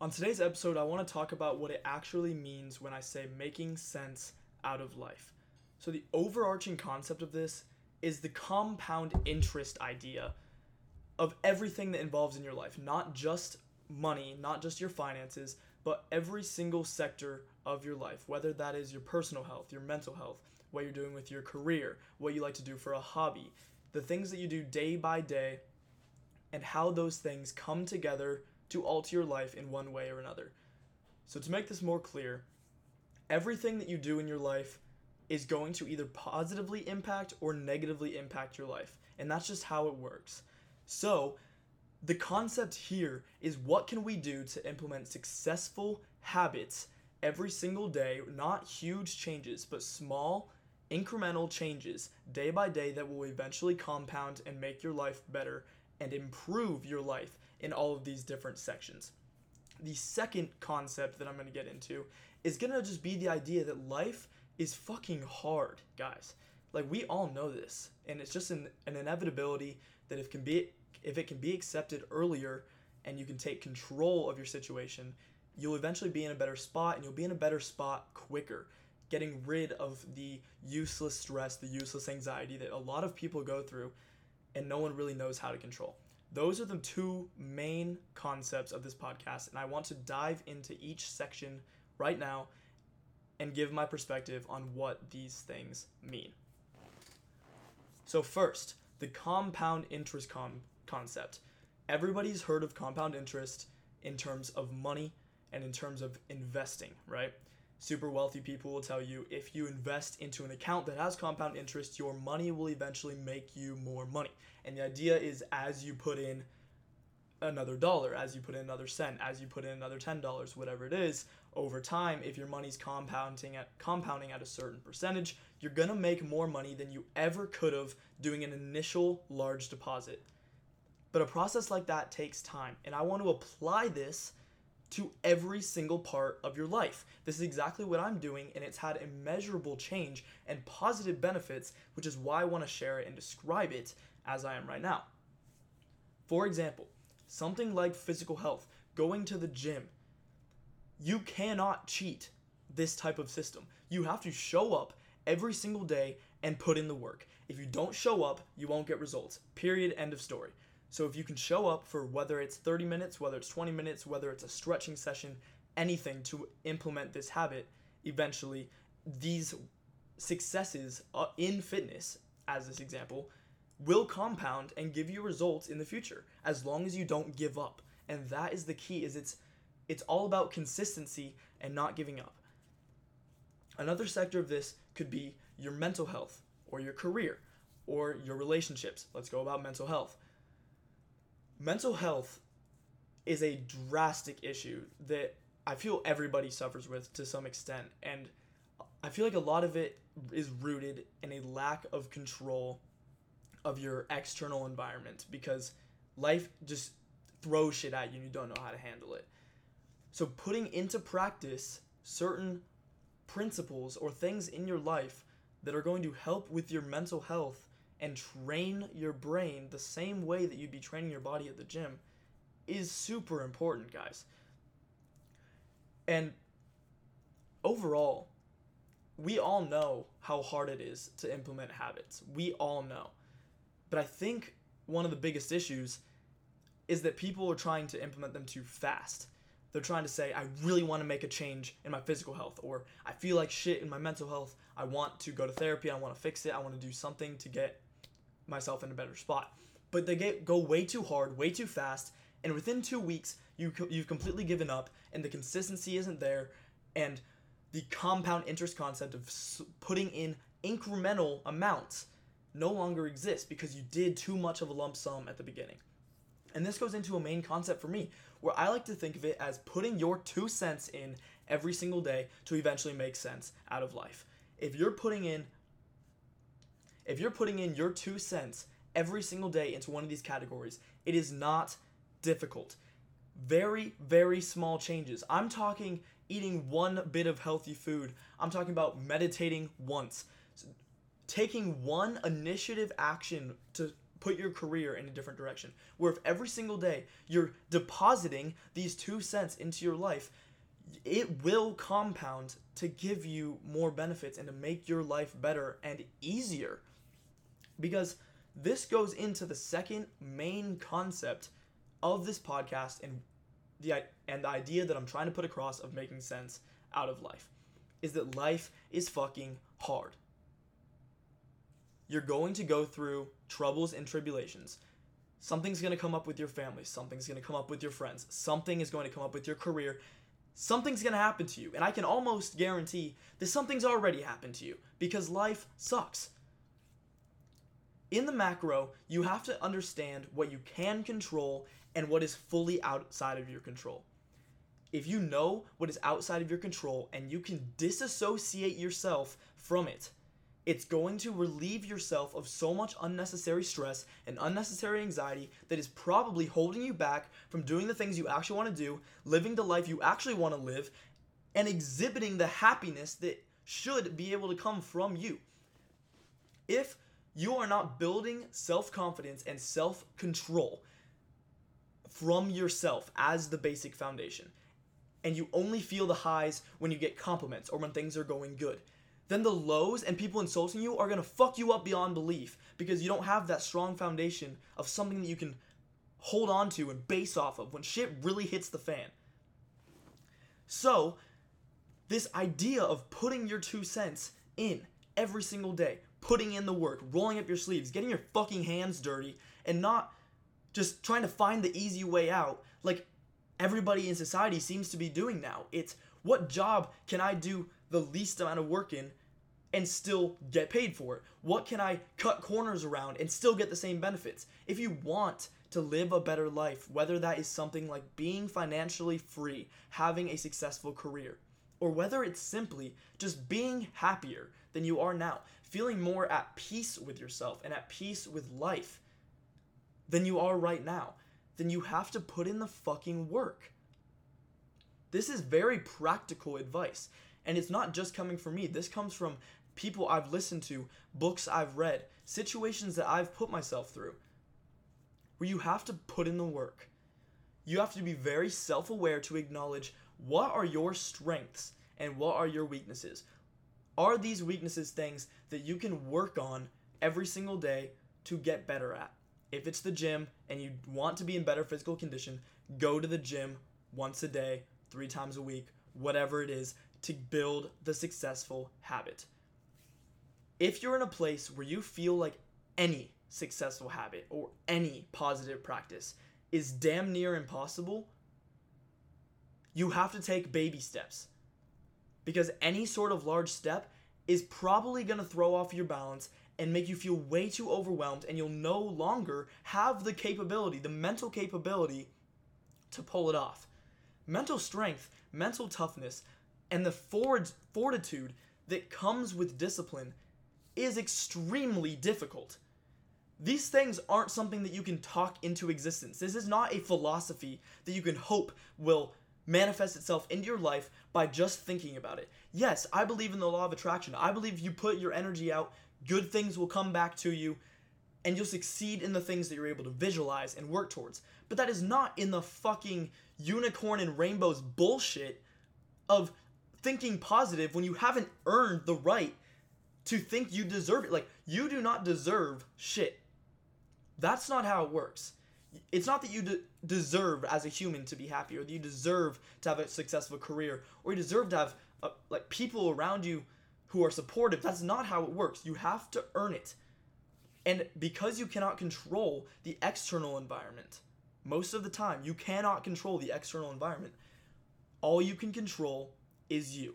On today's episode, I want to talk about what it actually means when I say making cents out of life. So, the overarching concept of this is the compound interest idea of everything that involves in your life, not just money, not just your finances, but every single sector of your life, whether that is your personal health, your mental health, what you're doing with your career, what you like to do for a hobby, the things that you do day by day, and how those things come together to alter your life in one way or another. So, to make this more clear, everything that you do in your life is going to either positively impact or negatively impact your life. And that's just how it works. So, the concept here is what can we do to implement successful habits every single day, not huge changes, but small incremental changes day by day that will eventually compound and make your life better and improve your life in all of these different sections. The second concept that I'm going to get into is going to just be the idea that life is fucking hard, guys. Like we all know this, and it's just an, an inevitability that if can be if it can be accepted earlier and you can take control of your situation, you'll eventually be in a better spot and you'll be in a better spot quicker, getting rid of the useless stress, the useless anxiety that a lot of people go through and no one really knows how to control. Those are the two main concepts of this podcast, and I want to dive into each section right now and give my perspective on what these things mean. So, first, the compound interest com- concept. Everybody's heard of compound interest in terms of money and in terms of investing, right? Super wealthy people will tell you if you invest into an account that has compound interest, your money will eventually make you more money. And the idea is as you put in another dollar, as you put in another cent, as you put in another $10, whatever it is, over time, if your money's compounding at compounding at a certain percentage, you're gonna make more money than you ever could have doing an initial large deposit. But a process like that takes time, and I want to apply this to every single part of your life. This is exactly what I'm doing, and it's had immeasurable change and positive benefits, which is why I want to share it and describe it as I am right now. For example, something like physical health, going to the gym. You cannot cheat this type of system. You have to show up every single day and put in the work. If you don't show up, you won't get results. Period. End of story. So if you can show up for whether it's 30 minutes, whether it's 20 minutes, whether it's a stretching session, anything to implement this habit, eventually these successes uh, in fitness, as this example, will compound and give you results in the future as long as you don't give up. And that is the key is it's it's all about consistency and not giving up. Another sector of this could be your mental health or your career or your relationships. Let's go about mental health. Mental health is a drastic issue that I feel everybody suffers with to some extent and I feel like a lot of it is rooted in a lack of control of your external environment because life just throws shit at you and you don't know how to handle it. So putting into practice certain principles or things in your life that are going to help with your mental health and train your brain the same way that you'd be training your body at the gym is super important, guys. And overall, we all know how hard it is to implement habits. We all know. But I think one of the biggest issues is that people are trying to implement them too fast. They're trying to say, I really want to make a change in my physical health, or I feel like shit in my mental health. I want to go to therapy. I want to fix it. I want to do something to get myself in a better spot. But they get go way too hard, way too fast, and within two weeks, you you've completely given up, and the consistency isn't there, and the compound interest concept of putting in incremental amounts no longer exists because you did too much of a lump sum at the beginning. And this goes into a main concept for me, where I like to think of it as putting your two cents in every single day to eventually make sense out of life. If you're putting in if you're putting in your two cents every single day into one of these categories, it is not difficult. Very, very small changes. I'm talking eating one bit of healthy food. I'm talking about meditating once. Taking one initiative action to put your career in a different direction. Where if every single day you're depositing these two cents into your life, it will compound to give you more benefits and to make your life better and easier. Because this goes into the second main concept of this podcast and the and the idea that I'm trying to put across of making sense out of life is that life is fucking hard. You're going to go through troubles and tribulations. Something's going to come up with your family, something's going to come up with your friends, something is going to come up with your career. Something's going to happen to you, and I can almost guarantee that something's already happened to you because life sucks. In the macro, you have to understand what you can control and what is fully outside of your control. If you know what is outside of your control and you can disassociate yourself from it, it's going to relieve yourself of so much unnecessary stress and unnecessary anxiety that is probably holding you back from doing the things you actually want to do, living the life you actually want to live, and exhibiting the happiness that should be able to come from you. If you are not building self confidence and self control from yourself as the basic foundation, and you only feel the highs when you get compliments or when things are going good, then the lows and people insulting you are gonna fuck you up beyond belief because you don't have that strong foundation of something that you can hold on to and base off of when shit really hits the fan. So, this idea of putting your two cents in every single day, putting in the work, rolling up your sleeves, getting your fucking hands dirty, and not just trying to find the easy way out like everybody in society seems to be doing now. It's what job can I do the least amount of work in and still get paid for it? What can I cut corners around and still get the same benefits? If you want to live a better life, whether that is something like being financially free, having a successful career, or whether it's simply just being happier than you are now, feeling more at peace with yourself and at peace with life than you are right now, then you have to put in the fucking work. This is very practical advice. And it's not just coming from me, this comes from people I've listened to, books I've read, situations that I've put myself through. Where you have to put in the work. You have to be very self aware to acknowledge what are your strengths and what are your weaknesses. Are these weaknesses things that you can work on every single day to get better at? If it's the gym and you want to be in better physical condition, go to the gym once a day, three times a week, whatever it is, to build the successful habit. If you're in a place where you feel like any successful habit or any positive practice is damn near impossible, you have to take baby steps because any sort of large step is probably going to throw off your balance and make you feel way too overwhelmed and you'll no longer have the capability, the mental capability to pull it off. Mental strength, mental toughness, and the forward fortitude that comes with discipline is extremely difficult. These things aren't something that you can talk into existence. This is not a philosophy that you can hope will manifest itself into your life by just thinking about it. Yes, I believe in the law of attraction. I believe if you put your energy out, good things will come back to you and you'll succeed in the things that you're able to visualize and work towards. But that is not in the fucking unicorn and rainbows bullshit of thinking positive when you haven't earned the right to think you deserve it. Like, you do not deserve shit. That's not how it works it's not that you de- deserve as a human to be happy or that you deserve to have a successful career or you deserve to have uh, like people around you who are supportive. That's not how it works. You have to earn it. And because you cannot control the external environment most of the time you cannot control the external environment. All you can control is you.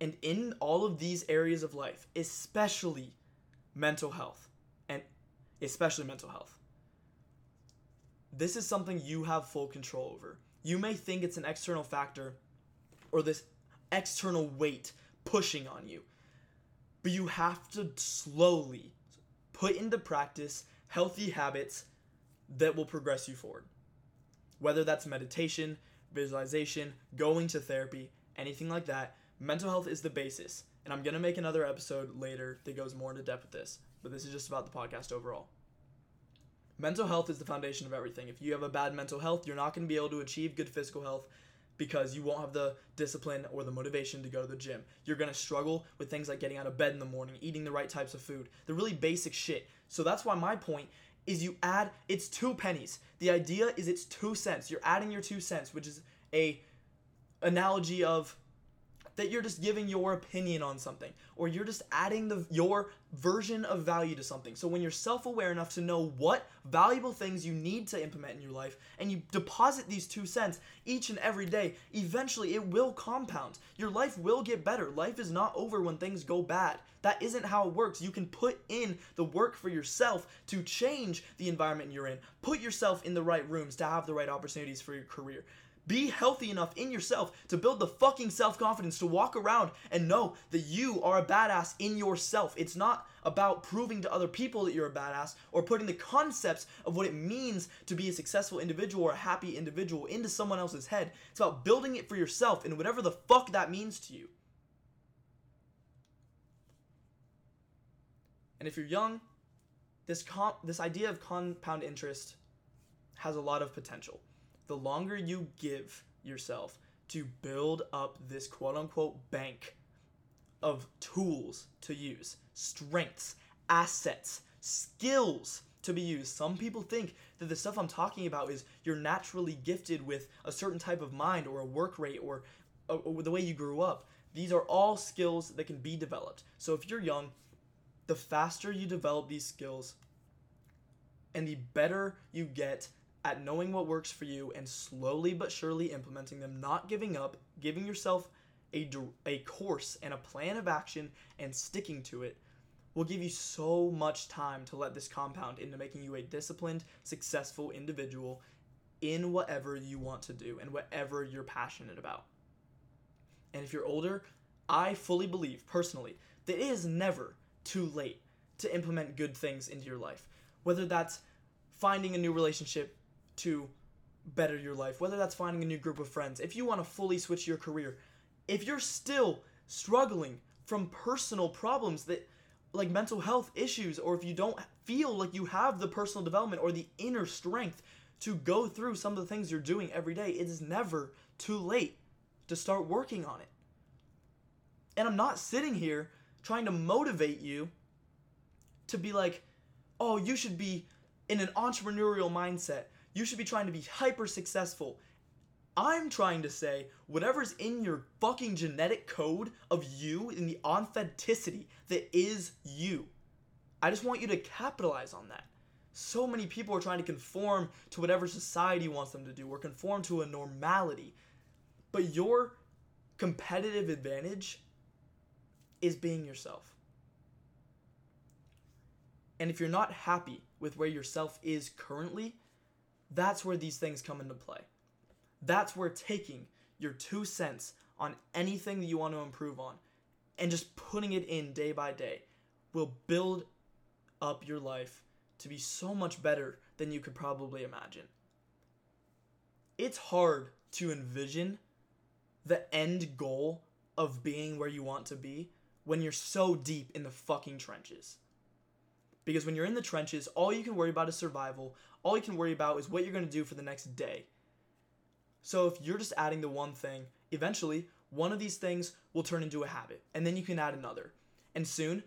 And in all of these areas of life especially mental health and especially mental health this is something you have full control over. You may think it's an external factor or this external weight pushing on you, but you have to slowly put into practice healthy habits that will progress you forward. Whether that's meditation, visualization, going to therapy, anything like that, mental health is the basis. And I'm going to make another episode later that goes more into depth with this, but this is just about the podcast overall. Mental health is the foundation of everything. If you have a bad mental health, you're not going to be able to achieve good physical health because you won't have the discipline or the motivation to go to the gym. You're going to struggle with things like getting out of bed in the morning, eating the right types of food, the really basic shit. So that's why my point is you add it's two pennies. The idea is it's 2 cents. You're adding your 2 cents, which is a analogy of that you're just giving your opinion on something or you're just adding the your version of value to something. So when you're self-aware enough to know what valuable things you need to implement in your life and you deposit these 2 cents each and every day, eventually it will compound. Your life will get better. Life is not over when things go bad. That isn't how it works. You can put in the work for yourself to change the environment you're in. Put yourself in the right rooms to have the right opportunities for your career. Be healthy enough in yourself to build the fucking self confidence to walk around and know that you are a badass in yourself. It's not about proving to other people that you're a badass or putting the concepts of what it means to be a successful individual or a happy individual into someone else's head. It's about building it for yourself and whatever the fuck that means to you. And if you're young, this comp- this idea of compound interest has a lot of potential the longer you give yourself to build up this quote unquote bank of tools to use, strengths, assets, skills to be used. Some people think that the stuff I'm talking about is you're naturally gifted with a certain type of mind or a work rate or, uh, or the way you grew up. These are all skills that can be developed. So if you're young, the faster you develop these skills and the better you get at knowing what works for you and slowly but surely implementing them, not giving up, giving yourself a, a course and a plan of action and sticking to it will give you so much time to let this compound into making you a disciplined, successful individual in whatever you want to do and whatever you're passionate about. And if you're older, I fully believe personally that it is never too late to implement good things into your life. Whether that's finding a new relationship to better your life, whether that's finding a new group of friends, if you want to fully switch your career, if you're still struggling from personal problems that like mental health issues or if you don't feel like you have the personal development or the inner strength to go through some of the things you're doing every day, it is never too late to start working on it. And I'm not sitting here trying to motivate you to be like, oh, you should be in an entrepreneurial mindset you should be trying to be hyper successful. I'm trying to say whatever's in your fucking genetic code of you, in the authenticity that is you. I just want you to capitalize on that. So many people are trying to conform to whatever society wants them to do or conform to a normality. But your competitive advantage is being yourself. And if you're not happy with where yourself is currently, that's where these things come into play. That's where taking your two cents on anything that you want to improve on and just putting it in day by day will build up your life to be so much better than you could probably imagine. It's hard to envision the end goal of being where you want to be when you're so deep in the fucking trenches. Because when you're in the trenches, all you can worry about is survival. All you can worry about is what you're going to do for the next day. So if you're just adding the one thing, eventually one of these things will turn into a habit, and then you can add another. And soon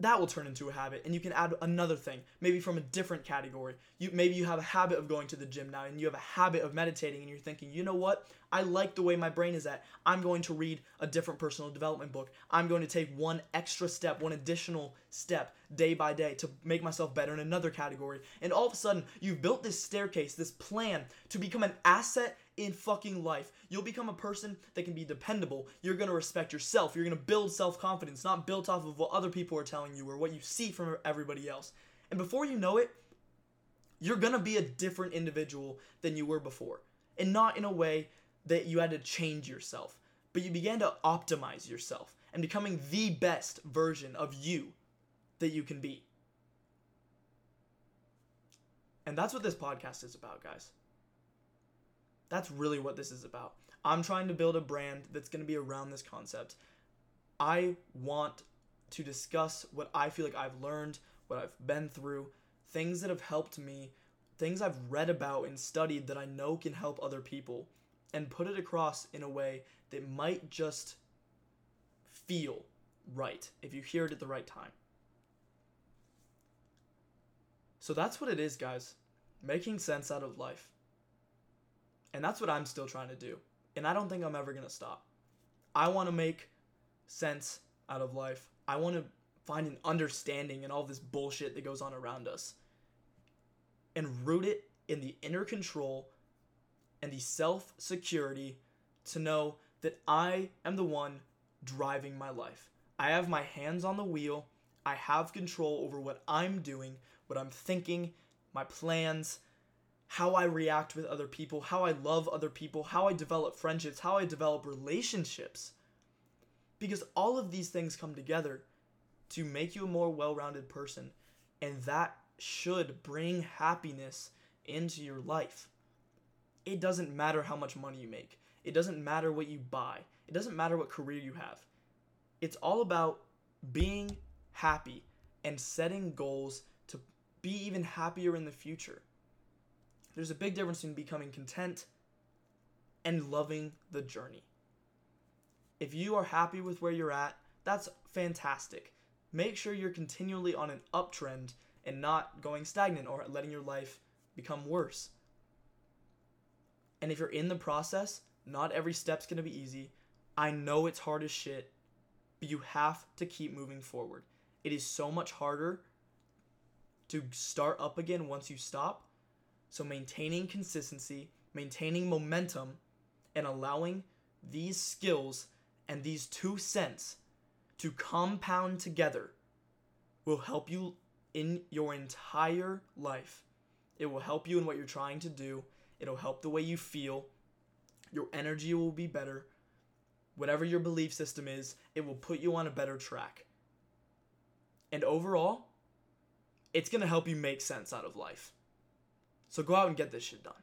that will turn into a habit and you can add another thing maybe from a different category. You maybe you have a habit of going to the gym now and you have a habit of meditating and you're thinking you know what? I like the way my brain is at. I'm going to read a different personal development book. I'm going to take one extra step one additional step day by day to make myself better in another category. And all of a sudden you've built this staircase this plan to become an asset in fucking life. You'll become a person that can be dependable. You're gonna respect yourself. You're gonna build self confidence, not built off of what other people are telling you or what you see from everybody else. And before you know it, you're gonna be a different individual than you were before. And not in a way that you had to change yourself, but you began to optimize yourself and becoming the best version of you that you can be. And that's what this podcast is about, guys. That's really what this is about. I'm trying to build a brand that's going to be around this concept. I want to discuss what I feel like I've learned, what I've been through things that have helped me, things I've read about and studied that I know can help other people, and put it across in a way that might just feel right if you hear it at the right time. So that's what it is, guys. Making cents out of life. And that's what I'm still trying to do. And I don't think I'm ever going to stop. I want to make sense out of life. I want to find an understanding in all this bullshit that goes on around us and root it in the inner control and the self security to know that I am the one driving my life. I have my hands on the wheel. I have control over what I'm doing, what I'm thinking, my plans, how I react with other people, how I love other people, how I develop friendships, how I develop relationships. Because all of these things come together to make you a more well rounded person. And that should bring happiness into your life. It doesn't matter how much money you make, it doesn't matter what you buy, it doesn't matter what career you have. It's all about being happy and setting goals to be even happier in the future. There's a big difference in becoming content and loving the journey. If you are happy with where you're at, that's fantastic. Make sure you're continually on an uptrend and not going stagnant or letting your life become worse. And if you're in the process, not every step's gonna be easy. I know it's hard as shit, but you have to keep moving forward. It is so much harder to start up again once you stop. So, maintaining consistency, maintaining momentum, and allowing these skills and these two cents to compound together will help you in your entire life. It will help you in what you're trying to do. It'll help the way you feel. Your energy will be better. Whatever your belief system is, it will put you on a better track. And overall, it's going to help you make sense out of life. So go out and get this shit done.